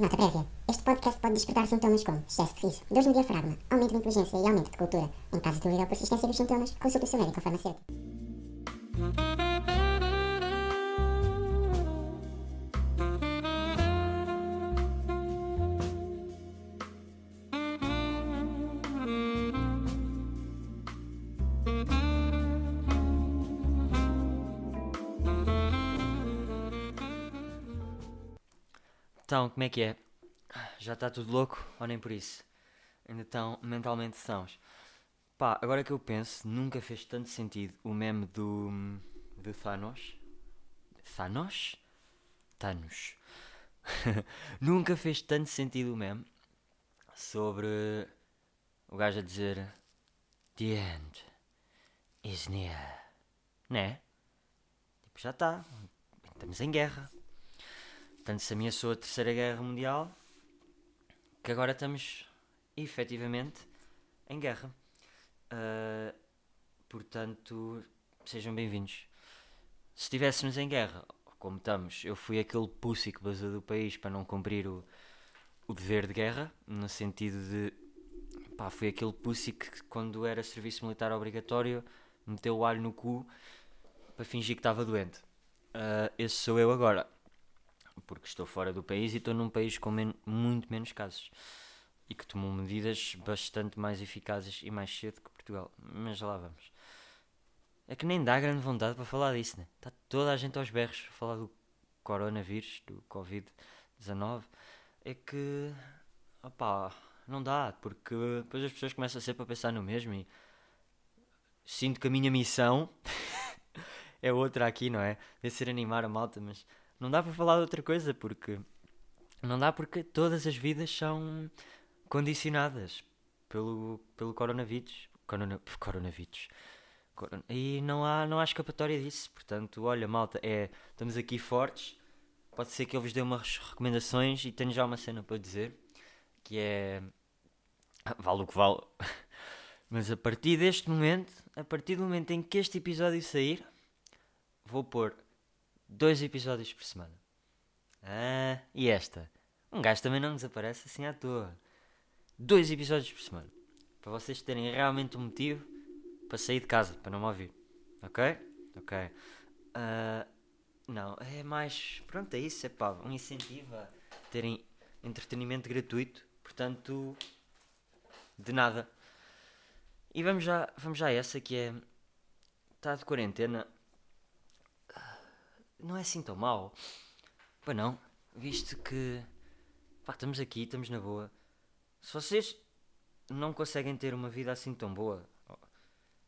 Nota prévia. Este podcast pode despertar sintomas como excesso de riso, dores no diafragma, aumento de inteligência e aumento de cultura. Em caso de dúvida ou persistência dos sintomas, consulte o seu médico ou farmacêutico. Então, como é que é? Já está tudo louco ou nem por isso? Ainda estão mentalmente sãos. Pá, agora que eu penso, nunca fez tanto sentido o meme do, do Thanos. Thanos? Thanos. nunca fez tanto sentido o meme sobre o gajo a dizer The end is near. Né? Tipo, já está. Estamos em guerra. Tanto se ameaçou a Terceira Guerra Mundial que agora estamos efetivamente em guerra. Uh, portanto, sejam bem-vindos. Se estivéssemos em guerra, como estamos, eu fui aquele pussy que basou do país para não cumprir o, o dever de guerra, no sentido de. pá, fui aquele pussy que, quando era serviço militar obrigatório, meteu o alho no cu para fingir que estava doente. Uh, esse sou eu agora porque estou fora do país e estou num país com men muito menos casos e que tomou medidas bastante mais eficazes e mais cedo que Portugal. Mas lá vamos. É que nem dá grande vontade para falar disso, né? Está toda a gente aos berros a falar do coronavírus, do Covid-19. É que. opá, não dá, porque depois as pessoas começam sempre a pensar no mesmo e. Sinto que a minha missão é outra aqui, não é? De ser animar a malta, mas não dá para falar de outra coisa porque não dá porque todas as vidas são condicionadas pelo, pelo coronavírus. Corona, coronavírus. E não há, não há escapatória disso. Portanto, olha, malta, é, estamos aqui fortes. Pode ser que eu vos dê umas recomendações e tenho já uma cena para dizer. Que é. Vale o que vale. Mas a partir deste momento, a partir do momento em que este episódio sair, vou pôr dois episódios por semana. Ah, e esta? Um gajo também não desaparece assim à toa. Dois episódios por semana. Para vocês terem realmente um motivo para sair de casa, para não me ouvir. Ok? Ok. Uh, não, é mais. Pronto, é isso. É pá, um incentivo a terem entretenimento gratuito. Portanto, de nada. E vamos já, vamos já a essa que é. Está de quarentena não é assim tão mal. Pois não, visto que pá, estamos aqui, estamos na boa. Se vocês não conseguem ter uma vida assim tão boa,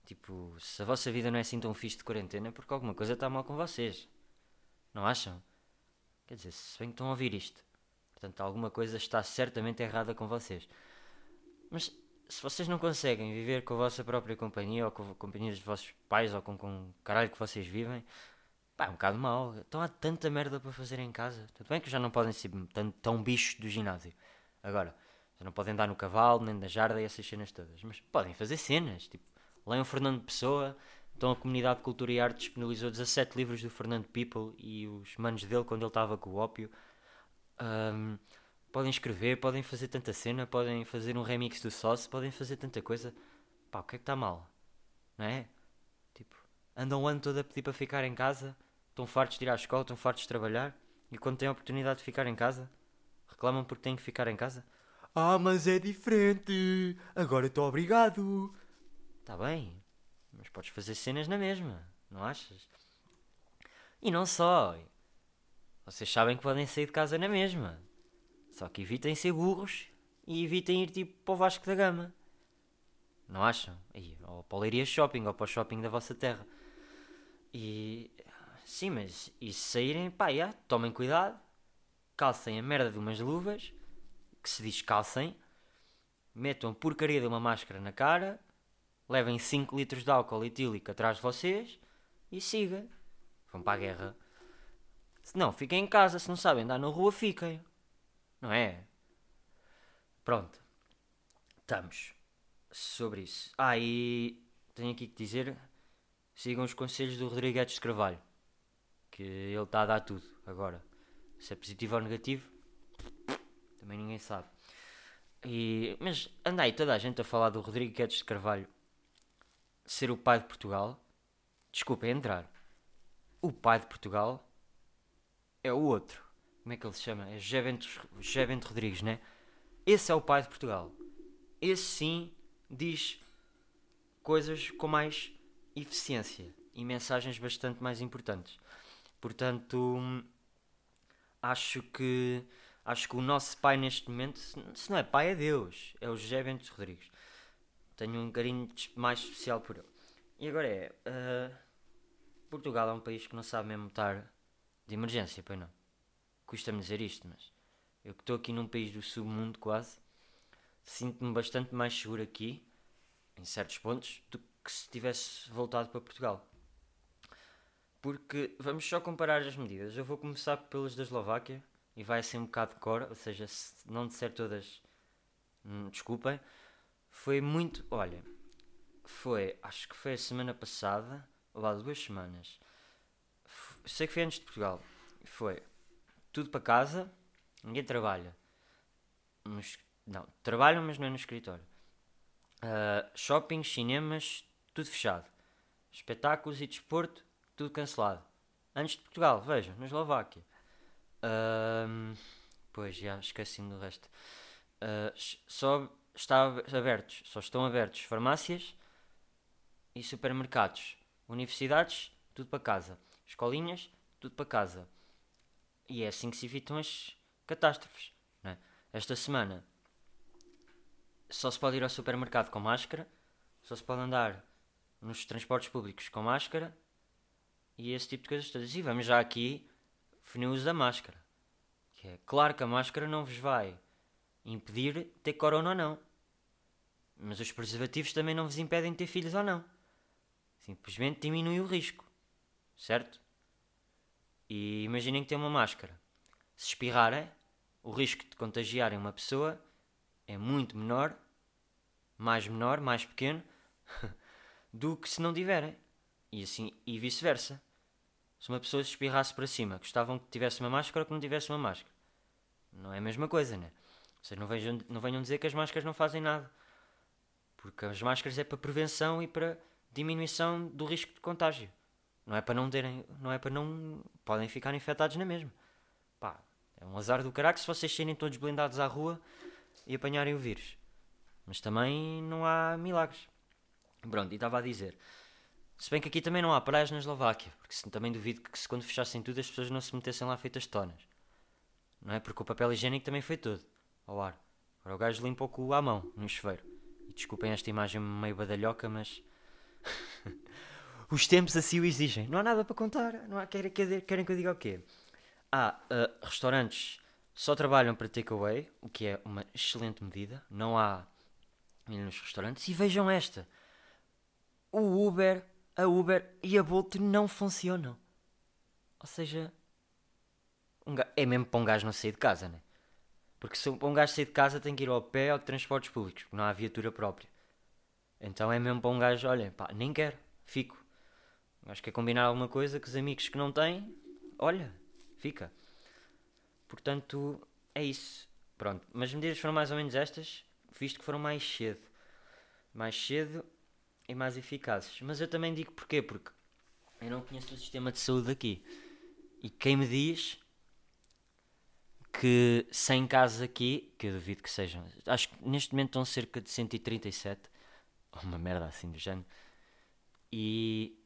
tipo, se a vossa vida não é assim tão fixe de quarentena, é porque alguma coisa está mal com vocês. Não acham? Quer dizer, se bem que estão a ouvir isto. Portanto, alguma coisa está certamente errada com vocês. Mas se vocês não conseguem viver com a vossa própria companhia, ou com a companhia dos vossos pais, ou com, com o caralho que vocês vivem, Pá, é um bocado mal. Então há tanta merda para fazer em casa. Tudo bem que já não podem ser tão, tão bichos do ginásio. Agora, já não podem dar no cavalo, nem na jarda e essas cenas todas. Mas podem fazer cenas. Tipo, leiam Fernando Pessoa. Então a Comunidade de Cultura e Arte disponibilizou 17 livros do Fernando People e os manos dele quando ele estava com o ópio. Um, podem escrever, podem fazer tanta cena, podem fazer um remix do Sauce, podem fazer tanta coisa. Pá, o que é que está mal? Não é? Andam o ano todo a pedir para ficar em casa, estão fartos de ir à escola, estão fartos de trabalhar, e quando têm a oportunidade de ficar em casa, reclamam porque têm que ficar em casa. Ah, mas é diferente, agora estou obrigado. Está bem, mas podes fazer cenas na mesma, não achas? E não só, vocês sabem que podem sair de casa na mesma, só que evitem ser burros e evitem ir tipo para o Vasco da Gama. Não acham? Aí, ou para o Leiria Shopping ou para o shopping da vossa terra. E. Sim, mas. E se saírem, pá, já, tomem cuidado. Calcem a merda de umas luvas. Que se diz calcem. Metam porcaria de uma máscara na cara. Levem 5 litros de álcool etílico atrás de vocês. E sigam. Vão para a guerra. Se não, fiquem em casa. Se não sabem andar na rua, fiquem. Não é? Pronto. Estamos. Sobre isso. Ah, e tenho aqui que dizer sigam os conselhos do Rodrigues de Carvalho, que ele está a dar tudo agora. Se é positivo ou negativo, ninguém sabe. E, mas anda aí toda a gente a falar do Rodrigo Guedes de Carvalho ser o pai de Portugal. Desculpa, é entrar. O pai de Portugal é o outro. Como é que ele se chama? É José Bento Rodrigues, né? Esse é o pai de Portugal. Esse sim diz coisas com mais eficiência e mensagens bastante mais importantes. Portanto, acho que acho que o nosso pai neste momento, se não é pai, é Deus. É o José Bento Rodrigues. Tenho um carinho mais especial por ele. E agora é. Uh, Portugal é um país que não sabe mesmo estar de emergência, pois não. Custa-me dizer isto, mas eu que estou aqui num país do submundo quase, sinto-me bastante mais seguro aqui, em certos pontos, do que se tivesse voltado para Portugal. Porque vamos só comparar as medidas. Eu vou começar pelas da Eslováquia e vai ser um bocado de cor, ou seja, se não disser todas, hum, desculpem. Foi muito. Olha, foi. Acho que foi a semana passada, ou há duas semanas. sei que foi antes de Portugal. Foi tudo para casa, ninguém trabalha. Nos, não, trabalham, mas não é no escritório. Uh, shoppings, cinemas, tudo fechado. Espetáculos e desporto, tudo cancelado. Antes de Portugal, veja, na Eslováquia. Uh, pois, já esqueci-me do resto. Uh, só está abertos, só estão abertos farmácias e supermercados. Universidades, tudo para casa. Escolinhas, tudo para casa. E é assim que se evitam as catástrofes. É? Esta semana só se pode ir ao supermercado com máscara, só se pode andar nos transportes públicos com máscara e esse tipo de coisas todas. E vamos já aqui definir o uso da máscara. Que é claro que a máscara não vos vai impedir ter corona ou não. Mas os preservativos também não vos impedem de ter filhos ou não. Simplesmente diminui o risco. Certo? E imaginem que tem uma máscara. Se espirrarem, o risco de contagiarem uma pessoa é muito menor, mais menor, mais pequeno, do que se não tiverem. E assim, e vice-versa. Se uma pessoa se espirrasse para cima, gostavam que tivesse uma máscara ou que não tivesse uma máscara. Não é a mesma coisa, né? Vocês não venham, não venham dizer que as máscaras não fazem nada. Porque as máscaras é para prevenção e para diminuição do risco de contágio. Não é para não terem, não é para não podem ficar infectados na mesma. Pá, é um azar do caraca se vocês serem todos blindados à rua e apanharem o vírus. Mas também não há milagres. Pronto, e estava a dizer. Se bem que aqui também não há praias na Eslováquia, porque também duvido que se quando fechassem tudo as pessoas não se metessem lá feitas tonas. Não é? Porque o papel higiênico também foi todo ao ar. Agora o gajo limpa o cu à mão, no chuveiro. E desculpem esta imagem meio badalhoca, mas. Os tempos assim o exigem. Não há nada para contar. Não há, querem, querem que eu diga o quê? Há uh, restaurantes só trabalham para takeaway, o que é uma excelente medida. Não há nos restaurantes. E vejam esta: o Uber, a Uber e a Bolt não funcionam. Ou seja, um é mesmo para um gajo não sair de casa, né? Porque se um gajo sair de casa tem que ir ao pé ou de transportes públicos, não há viatura própria. Então é mesmo para um gajo, olha, pá, nem quero, fico. Acho que é combinar alguma coisa que os amigos que não têm, olha, fica. Portanto, é isso. Pronto, mas as medidas foram mais ou menos estas, visto que foram mais cedo. Mais cedo e mais eficazes. Mas eu também digo porquê, porque eu não conheço o sistema de saúde aqui. E quem me diz que 100 casos aqui, que eu duvido que sejam, acho que neste momento estão cerca de 137, uma merda assim do género, e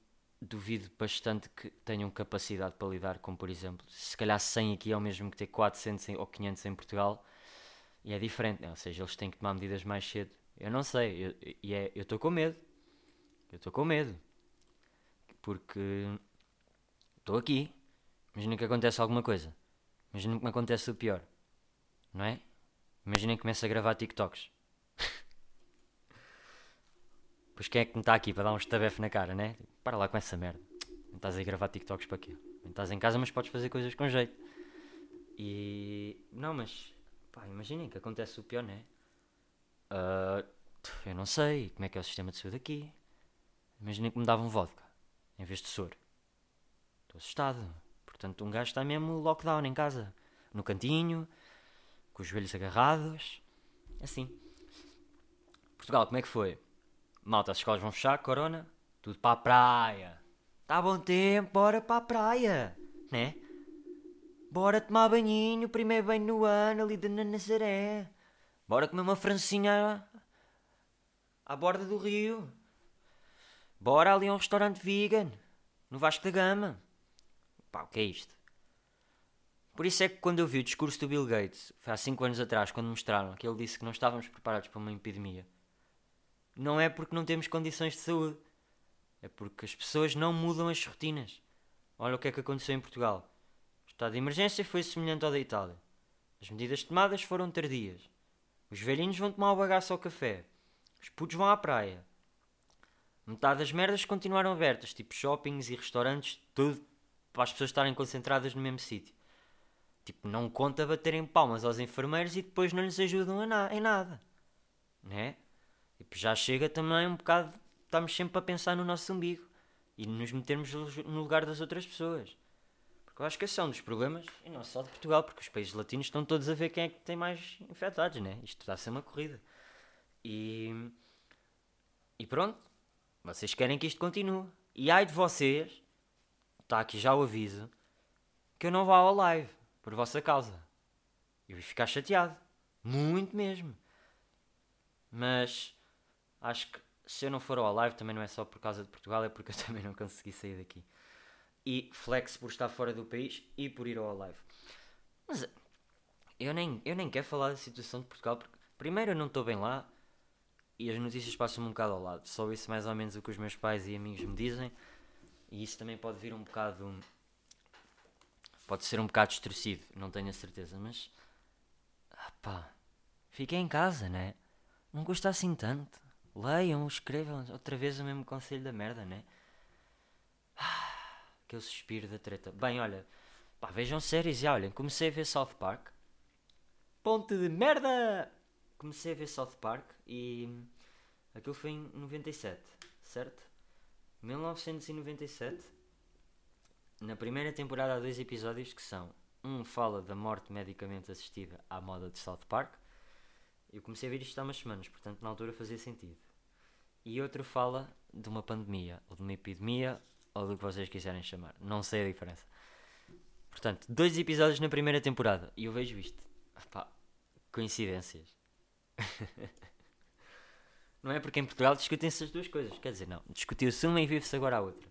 duvido bastante que tenham capacidade para lidar com, por exemplo, se calhar 100 aqui é o mesmo que ter 400 ou 500 em Portugal, e é diferente, né? ou seja, eles têm que tomar medidas mais cedo. Eu não sei, e é, eu estou com medo. Eu estou com medo. Porque estou aqui. Imagina que acontece alguma coisa. Imagina que me acontece o pior. Não é? Imagina que começo a gravar TikToks. pois quem é que me está aqui para dar um estabefe na cara, né? Para lá com essa merda. Não estás a gravar TikToks para quê? Não estás em casa, mas podes fazer coisas com jeito. E. Não, mas. Pá, imaginem que acontece o pior, né? Uh, eu não sei como é que é o sistema de saúde aqui. Imaginem que me davam vodka em vez de soro. Estou assustado. Portanto, um gajo está mesmo lockdown em casa, no cantinho, com os joelhos agarrados. Assim. Portugal, como é que foi? Malta, as escolas vão fechar, corona, tudo para a praia. Está bom tempo, bora para a praia, né? Bora tomar banhinho, primeiro banho no ano, ali de Nazaré. Bora comer uma francinha à borda do rio. Bora ali a um restaurante vegan, no Vasco da Gama. Pá, o que é isto? Por isso é que quando eu vi o discurso do Bill Gates, foi há 5 anos atrás, quando mostraram que ele disse que não estávamos preparados para uma epidemia, não é porque não temos condições de saúde, é porque as pessoas não mudam as rotinas. Olha o que é que aconteceu em Portugal. O estado de emergência foi semelhante ao da Itália. As medidas tomadas foram tardias. Os velhinhos vão tomar o bagaço ao café. Os putos vão à praia. Metade das merdas continuaram abertas, tipo shoppings e restaurantes, tudo para as pessoas estarem concentradas no mesmo sítio. Tipo, não conta baterem palmas aos enfermeiros e depois não lhes ajudam na em nada. Né? Tipo, já chega também um bocado. Estamos sempre a pensar no nosso umbigo e nos metermos no lugar das outras pessoas. Porque eu acho que esse é um dos problemas, e não só de Portugal, porque os países latinos estão todos a ver quem é que tem mais infectados, né? Isto está a ser uma corrida. E. E pronto. Vocês querem que isto continue. E ai de vocês, está aqui já o aviso, que eu não vá ao live por vossa causa. Eu ia ficar chateado. Muito mesmo. Mas acho que se eu não for ao live também não é só por causa de Portugal, é porque eu também não consegui sair daqui. E flex por estar fora do país e por ir ao live. Mas eu nem, eu nem quero falar da situação de Portugal porque primeiro eu não estou bem lá e as notícias passam-me um bocado ao lado. Só isso mais ou menos o que os meus pais e amigos me dizem. E isso também pode vir um bocado. Pode ser um bocado distorcido, não tenho a certeza, mas. Ah pá. Fiquem em casa, né? Não custa assim tanto. Leiam, escrevam outra vez o mesmo conselho da merda, né? Ah, aquele suspiro da treta. Bem, olha, pá, vejam séries e olhem, comecei a ver South Park. Ponte de merda! Comecei a ver South Park e aquilo foi em 97, certo? 1997. Na primeira temporada há dois episódios que são um fala da morte medicamente assistida à moda de South Park. Eu comecei a ver isto há umas semanas, portanto na altura fazia sentido. E outro fala de uma pandemia, ou de uma epidemia, ou do que vocês quiserem chamar. Não sei a diferença. Portanto, dois episódios na primeira temporada. E eu vejo isto. Epá, coincidências. não é porque em Portugal discutem-se as duas coisas. Quer dizer, não. Discutiu-se uma e vive-se agora a outra.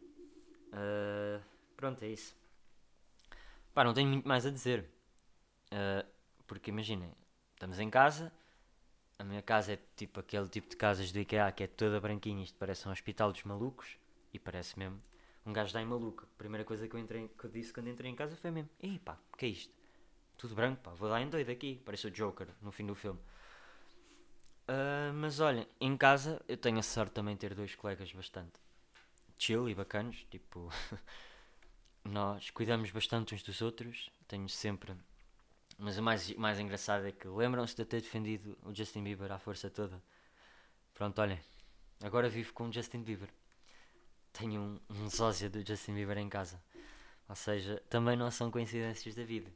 Uh, pronto, é isso. Pá, não tenho muito mais a dizer. Uh, porque imaginem, estamos em casa. A minha casa é tipo aquele tipo de casas do IKEA que é toda branquinha. Isto parece um hospital dos malucos. E parece mesmo um gajo da maluco. A primeira coisa que eu, entrei, que eu disse quando entrei em casa foi mesmo: Ih pá, o que é isto? Tudo branco, pá, vou dar em doido aqui. Parece o Joker no fim do filme. Uh, mas olha, em casa eu tenho a sorte também de ter dois colegas bastante chill e bacanos. Tipo, nós cuidamos bastante uns dos outros. Tenho sempre. Mas o mais, mais engraçado é que lembram-se de ter defendido o Justin Bieber à força toda. Pronto, olhem, agora vivo com o Justin Bieber. Tenho um, um sósia do Justin Bieber em casa. Ou seja, também não são coincidências da vida.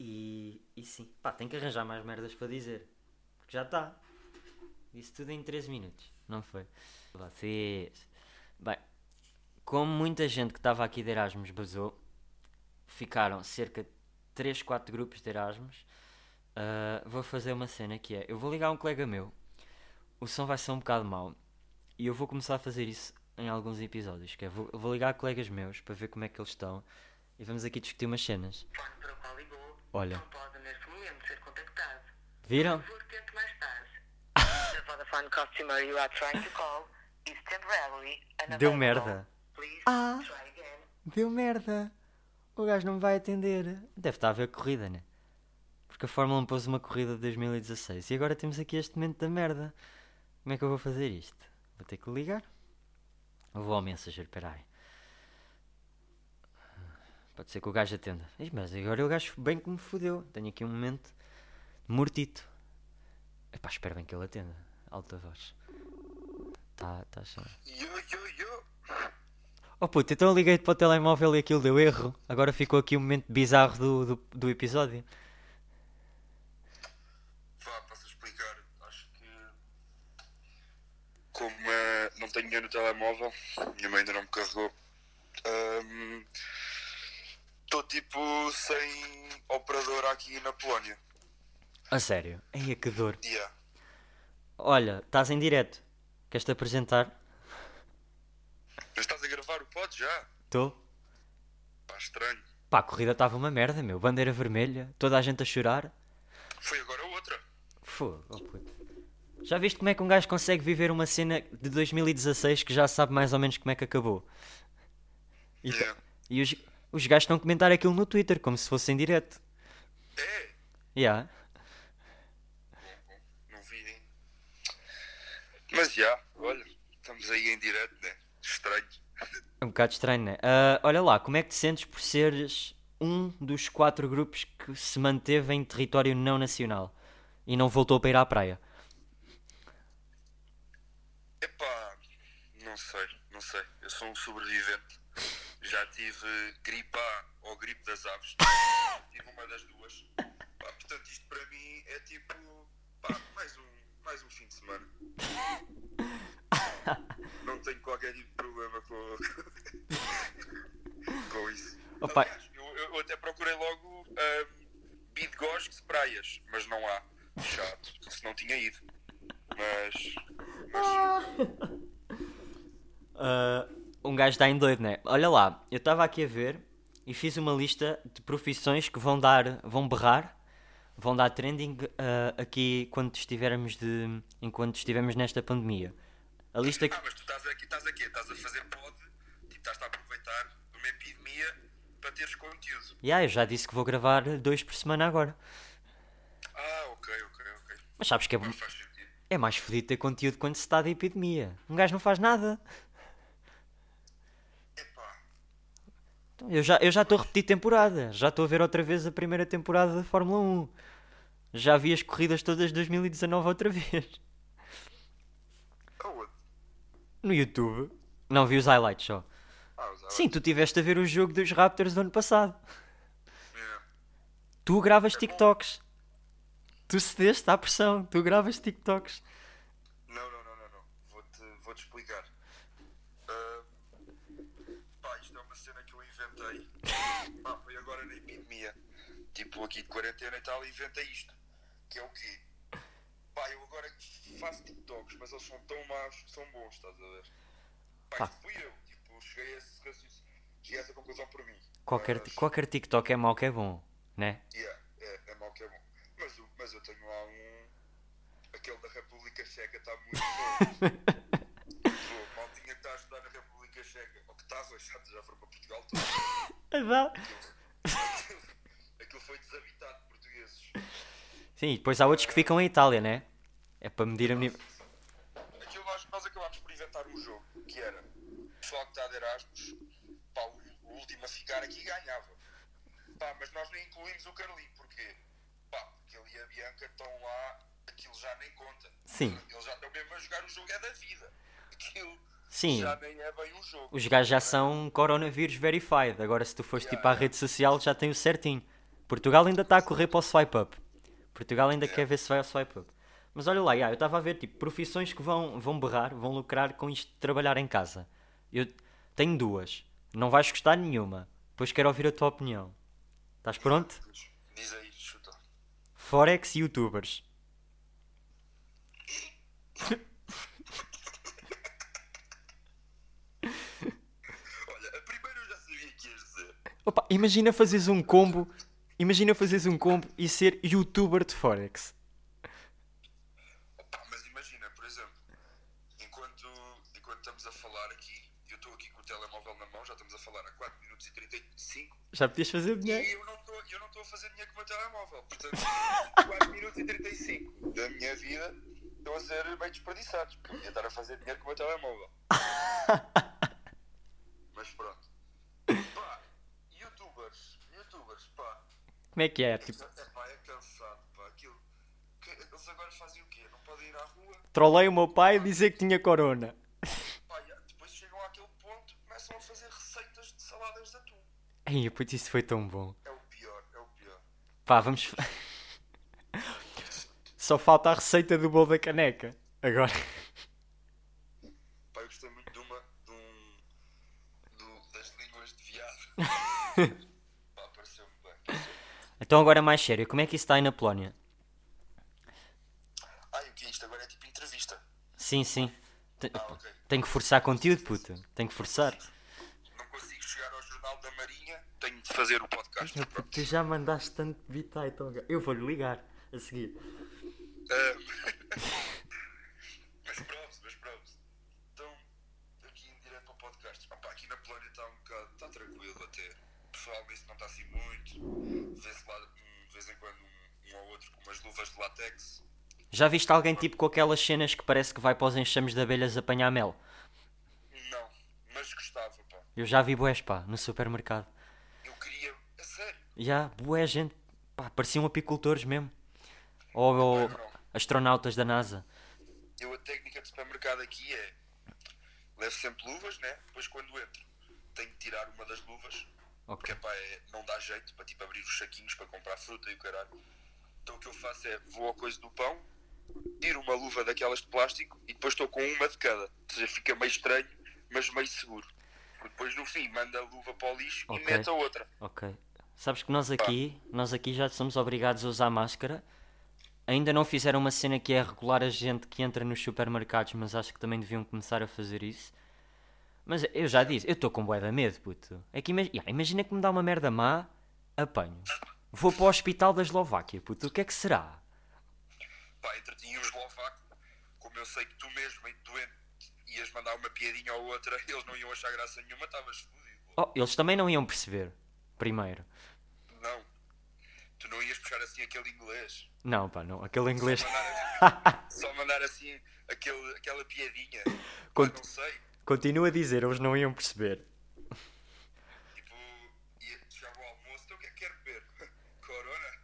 E, e sim, pá, tenho que arranjar mais merdas para dizer. Já está. Disse tudo em 13 minutos, não foi? Vocês. Bem, como muita gente que estava aqui de Erasmus basou, ficaram cerca de 3, 4 grupos de Erasmus. Uh, vou fazer uma cena que é: eu vou ligar a um colega meu, o som vai ser um bocado mau, e eu vou começar a fazer isso em alguns episódios. Que é, vou, vou ligar a colegas meus para ver como é que eles estão e vamos aqui discutir umas cenas. Olha. não pode neste momento ser contactado. Viram? Por favor, tente mais tarde. The Vodafone customer you are trying to call is temporarily unavailable. Deu merda. Please Ah. try again. Deu merda. O gajo não me vai atender. Deve estar a ver a corrida, né? Porque a Fórmula 1 pôs uma corrida de 2016 e agora temos aqui este momento da merda. Como é que eu vou fazer isto? Vou ter que ligar. Ou vou ao Messenger, peraí. Pode ser que o gajo atenda. Mas agora o gajo bem que me fodeu. Tenho aqui um momento Mortito. Epá, espero bem que ele atenda. Alta voz. Tá, tá chato. Oh puto, então eu liguei-te para o telemóvel e aquilo deu erro. Agora ficou aqui o um momento bizarro do, do, do episódio. Vá, posso explicar. Acho que. Como é, não tenho dinheiro no telemóvel, minha mãe ainda não me carregou. Estou um, tipo sem operador aqui na Polónia. A sério? Eia, que dor. Yeah. Olha, estás em direto. Queres-te apresentar? Mas estás a gravar o pod já? Estou. Pá, estranho. Pá, a corrida estava uma merda, meu. Bandeira vermelha, toda a gente a chorar. Foi agora outra. Fogo, oh puto. Já viste como é que um gajo consegue viver uma cena de 2016 que já sabe mais ou menos como é que acabou? E, Yeah. e os, os gajos estão a comentar aquilo no Twitter, como se fosse em direto. É, Yeah. não vi, hein? Mas já, olha, estamos aí em direto, né? Estranho. É um bocado estranho, né? Ah, olha lá, como é que te sentes por seres um dos quatro grupos que se manteve em território não nacional e não voltou para ir à praia? Epá, não sei, não sei. Eu sou um sobrevivente. Já tive gripe A ou gripe das aves. tive uma das duas. Pá, portanto, isto para mim é tipo. Pá, mais um, mais um fim de semana. Não tenho qualquer tipo de problema com, com isso. Opa. Aliás, eu, eu até procurei logo um, Bidgosg de praias, mas não há. Chato, se não tinha ido. Mas. mas Ah, um gajo está em doido, né? Olha lá, eu estava aqui a ver e fiz uma lista de profissões que vão dar, vão berrar, vão dar trending ah, aqui quando estivermos de, enquanto estivermos nesta pandemia. A lista que Ah, mas tu estás aqui, estás aqui, estás a fazer pod, tipo, estás a aproveitar uma epidemia para teres conteúdo. Yeah, eu já disse que vou gravar dois por semana agora. Ah, ok, ok, ok. Mas sabes que é, faz sentido. é mais fodido ter conteúdo quando se está de epidemia. Um gajo não faz nada. Epá, Então, Eu já eu já estou a repetir temporada. Já estou a ver outra vez a primeira temporada da Fórmula 1. Já vi as corridas todas de 2019 outra vez. aonde? No YouTube. Não vi os highlights só. Ah, os Sim, tu tiveste a ver o jogo dos Raptors do ano passado. Yeah. Tu gravas TikToks. Tu cedeste à pressão. Tu gravas TikToks. Não, não, não, não, não. Vou-te vou -te explicar. Ah, pá, isto é uma cena que eu inventei. Pá, foi agora na epidemia. Tipo, aqui de quarentena e tal, inventei isto. Que é o quê? Pá, eu agora faço TikToks, mas eles são tão maus que são bons, estás a ver? Pá, Pá. isto fui eu. Tipo, cheguei a, esse raciocínio- cheguei a essa conclusão por mim. Qualquer, Mas- qualquer TikTok é mau que é bom, né? Yeah, é, é mau que é bom. Mas, mas eu tenho lá um. Aquele da República Checa está muito bom. Pô, maltinha que está a estudar na República Checa. Ou que estava, já, já foram para Portugal todos. Aquilo, aquilo foi desabitado de portugueses. Sim, depois há outros que ficam em Itália, né? É para medir a nível. Aquilo nós, nós acabámos por inventar um jogo que era o pessoal que está de Erasmus, pá, o, último a ficar aqui ganhava. Pá, mas nós nem incluímos o Carlinho, porquê? Pá, porque ele e a Bianca estão lá, aquilo já nem conta. Sim. Eles já estão mesmo a jogar o jogo é da vida. Aquilo Sim. já nem é bem um jogo. Os gajos já são coronavírus verified. Agora, se tu fores tipo à rede social, já tem o certinho. Portugal ainda está a correr para o swipe up. Portugal ainda quer ver se vai ao swipe up. Mas olha lá, já, eu estava a ver tipo profissões que vão, vão berrar, vão lucrar com isto de trabalhar em casa. Eu tenho duas. Não vais gostar nenhuma. Depois quero ouvir a tua opinião. Estás pronto? Diz aí, chuta. Forex youtubers. Olha, a primeira eu já sabia que ias dizer. Opa, imagina fazeres um combo. Imagina fazeres um combo e ser youtuber de Forex. Opa, mas imagina, por exemplo, enquanto, enquanto estamos a falar aqui, eu estou aqui com o telemóvel na mão, já estamos a falar há 4 minutos e 35 Já podias fazer dinheiro. e eu não estou a fazer dinheiro com o meu telemóvel. Portanto, 4 minutos e 35 da minha vida estão a ser bem desperdiçados, porque ia estar a fazer dinheiro com o meu telemóvel. Mas pronto. Pá, youtubers, youtubers, pá. Como é que é? Tipo... É, pá, é cansado, pá. Aquilo... Eles agora fazem o quê? Não podem ir à rua? Trolei o meu pai e dizer que tinha corona. Pá, depois chegam àquele ponto e começam a fazer receitas de saladas de atum. Ai, pois isso foi tão bom. É o pior, é o pior. Pá, vamos... Só falta a receita do bolo da caneca. Agora... Pá, eu gostei muito de uma... De um... Do... das línguas de viado. Então agora mais sério, como é que isso está aí na Polónia? Ai, o que é isto? Agora é tipo entrevista. Sim, sim. Te- Ah, ok. Tenho que forçar conteúdo, puto. Tenho que forçar. Não consigo chegar ao Jornal da Marinha, tenho de fazer o podcast. Pronto. Tu já mandaste tanto bitite, então. Eu vou-lhe ligar a seguir. Ah, mas pronto, mas pronto. Então, aqui em direto para o podcast. Opa, aqui na Polónia está um bocado. Está tranquilo até. Pessoalmente não está assim muito. Vê-se lá hum, de vez em quando um, um ou outro com umas luvas de látex. Já viste alguém tipo com aquelas cenas que parece que vai para os enxames de abelhas apanhar mel? Não, mas gostava, pá. Eu já vi bués, pá, no supermercado. Eu queria. A sério. Já, bué gente. Pá, pareciam apicultores mesmo. Ou, ou astronautas da NASA. Eu a técnica de supermercado aqui é. Levo sempre luvas, né? Depois quando entro, tenho de tirar uma das luvas. Porque Ok. pá, é, não dá jeito para tipo abrir os saquinhos para comprar fruta e o caralho. Então o que eu faço é vou ao coisa do pão, tiro uma luva daquelas de plástico e depois estou com uma de cada. Ou seja, fica meio estranho, mas meio seguro. Porque depois no fim manda a luva para o lixo Ok. e mete a outra. Ok. Sabes que nós aqui, nós aqui já somos obrigados a usar máscara. Ainda não fizeram uma cena que é regular a gente que entra nos supermercados, mas acho que também deviam começar a fazer isso. Mas eu já disse, eu estou com bué de medo, puto. É que ima- Ya, imagina que me dá uma merda má, apanho. Vou para o hospital da Eslováquia, puto. O que é que será? Pá, entre ti e o eslovaco, como eu sei que tu mesmo, doente, ias mandar uma piadinha ou outra, eles não iam achar graça nenhuma, estavas fodido. Oh, eles também não iam perceber. Primeiro. Não. Tu não ias puxar assim aquele inglês. Não, pá, não. Aquele inglês. Mandar- só mandar assim aquele, aquela piadinha. Con- Pá, não sei. Continua a dizer, eles não iam perceber. Tipo, ia chegar ao almoço, então o que é que quer beber? Corona?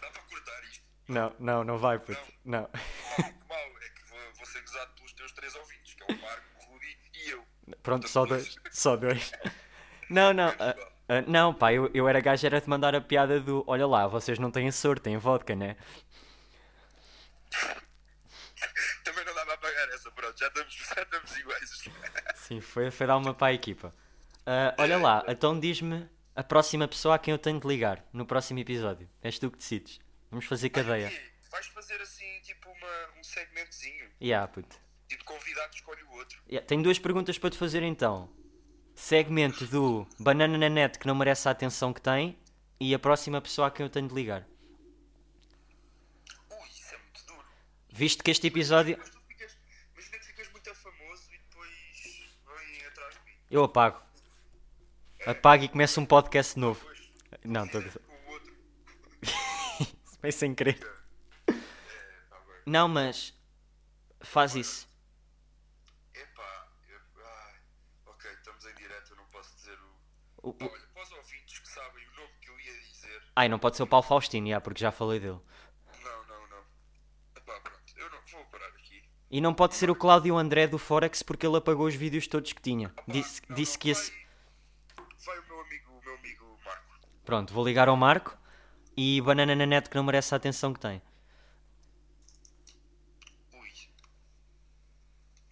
Dá para cortar isto. Não, não, não vai, puto. Não. Mal, que mal. É que vou, vou ser gozado pelos teus três ouvintes, que é o Marco, o Rudy e eu. Pronto, só dois. Só dois. Não, não. ah, ah, não, pá, eu, eu era gajo, era de mandar a piada do olha lá, vocês não têm sorte, têm vodka, né? Também não dá para pagar essa, pronto. Já estamos, já estamos iguais. Sim, foi, foi dar uma para a equipa. Ah, olha lá, então diz-me a próxima pessoa a quem eu tenho de ligar no próximo episódio. És tu que decides. Vamos fazer cadeia. E vais fazer assim, tipo, uma, um segmentozinho. Yeah, puto. Tipo, convidado escolhe o outro. Yeah, tenho duas perguntas para te fazer então. Segmento do Banana na Net que não merece a atenção que tem e a próxima pessoa a quem eu tenho de ligar. Ui, isso é muito duro. Visto que este episódio. Mas tu ficas. Imagina que ficas muito famoso e depois vêm atrás de mim. Eu apago. Apago e começo um podcast novo. Não, estou a dizer. Foi sem querer. Não, mas. Faz isso. Epá. eu- ai, ok, estamos em direto, eu não posso dizer o. O- olha, para os ouvintes que sabem o nome que eu ia dizer. Ai, não pode ser o Paulo Faustino, já, porque já falei dele. Não, não, não. Epá, pronto. Eu não vou parar aqui. E não pode ser o Cláudio André do Forex porque ele apagou os vídeos todos que tinha. Pá, Disse, não, disse não, que esse. Vai, vai o meu amigo, o meu amigo Marco. Pronto, vou ligar ao Marco e Banana na Net que não merece a atenção que tem. Ui.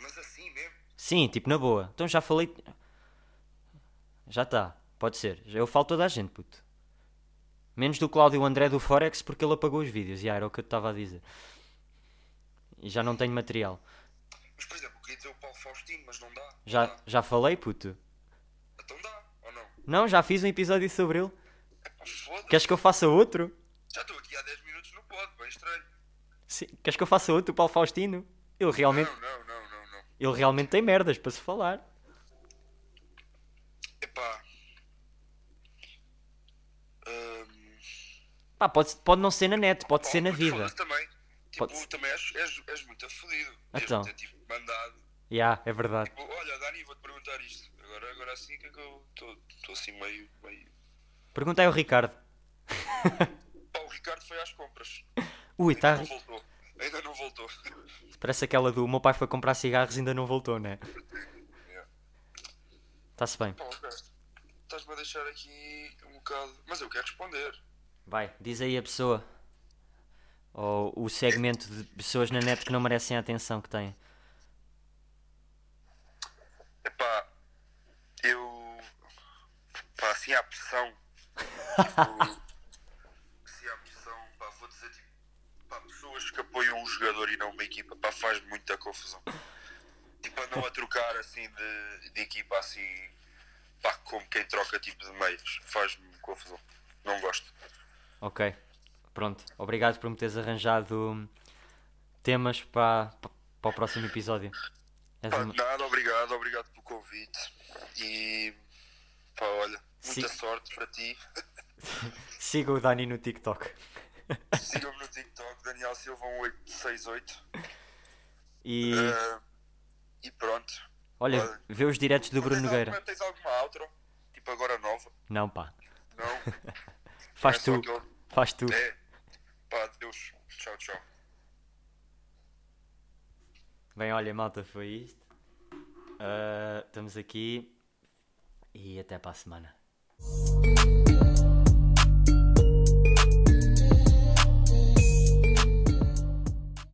Mas assim mesmo. Sim, tipo na boa. Então já falei. Já está, pode ser. Eu falo toda a gente, puto. Menos do Cláudio André do Forex porque ele apagou os vídeos. Já era o que eu estava a dizer. E já não tenho material. Mas, por exemplo, eu queria dizer o Paulo Faustino, mas não dá. Já, dá. já falei, puto. Então dá, ou não? Não, já fiz um episódio sobre ele. Foda-se. Queres que eu faça outro? Já estou aqui há 10 minutos no pod, bem estranho. Sim. Queres que eu faça outro, o Paulo Faustino? Ele realmente, Não, não, não, não, não. ele realmente tem merdas para se falar. Epá. Hum, Pá, pode, pode não ser na net, pode ser na vida. também. Tipo, Pode- também és, és, és muito afodido. Então. Ter, tipo, mandado. Já, é verdade. Tipo, olha, Dani, vou-te perguntar isto. Agora, agora assim que é que eu estou assim meio, meio. Pergunta ao Ricardo. Pá, o Ricardo foi às compras. Ui, Ainda tá. não voltou. Ainda não voltou. Parece aquela do meu pai foi comprar cigarros e ainda não voltou, né? Yeah. Está-se bem. Pá, ok. Estás-me a deixar aqui um bocado. Mas eu quero responder. Vai, diz aí a pessoa. Ou o segmento de pessoas na net que não merecem a atenção que têm. Epá, eu assim há pressão. Tipo, se há pressão, pá, vou dizer tipo, pá, pessoas que apoiam um jogador e não uma equipa, pá, faz muita confusão. Tipo, andam a trocar assim de, de equipa assim, pá, como quem troca tipo de meios. Faz-me confusão. Não gosto. Ok. Pronto. Obrigado por me teres arranjado temas para, para o próximo episódio. Pá, uma- nada, obrigado, obrigado pelo convite. E pá, olha, muita Sim. sorte para ti. Siga o Dani no TikTok. Sigam-me no TikTok, Daniel Silva 1868. E Eh, e pronto. olha, olha. vê os diretos do Bruno Nogueira. alguma- Tens alguma outro? Tipo agora nova? Não, pá. Não? Faz É tu. Faz tu. É. Pá, Deus. Tchau, tchau. Bem, olha, malta, foi isto. Ah, estamos aqui. E até para a semana. Thank you.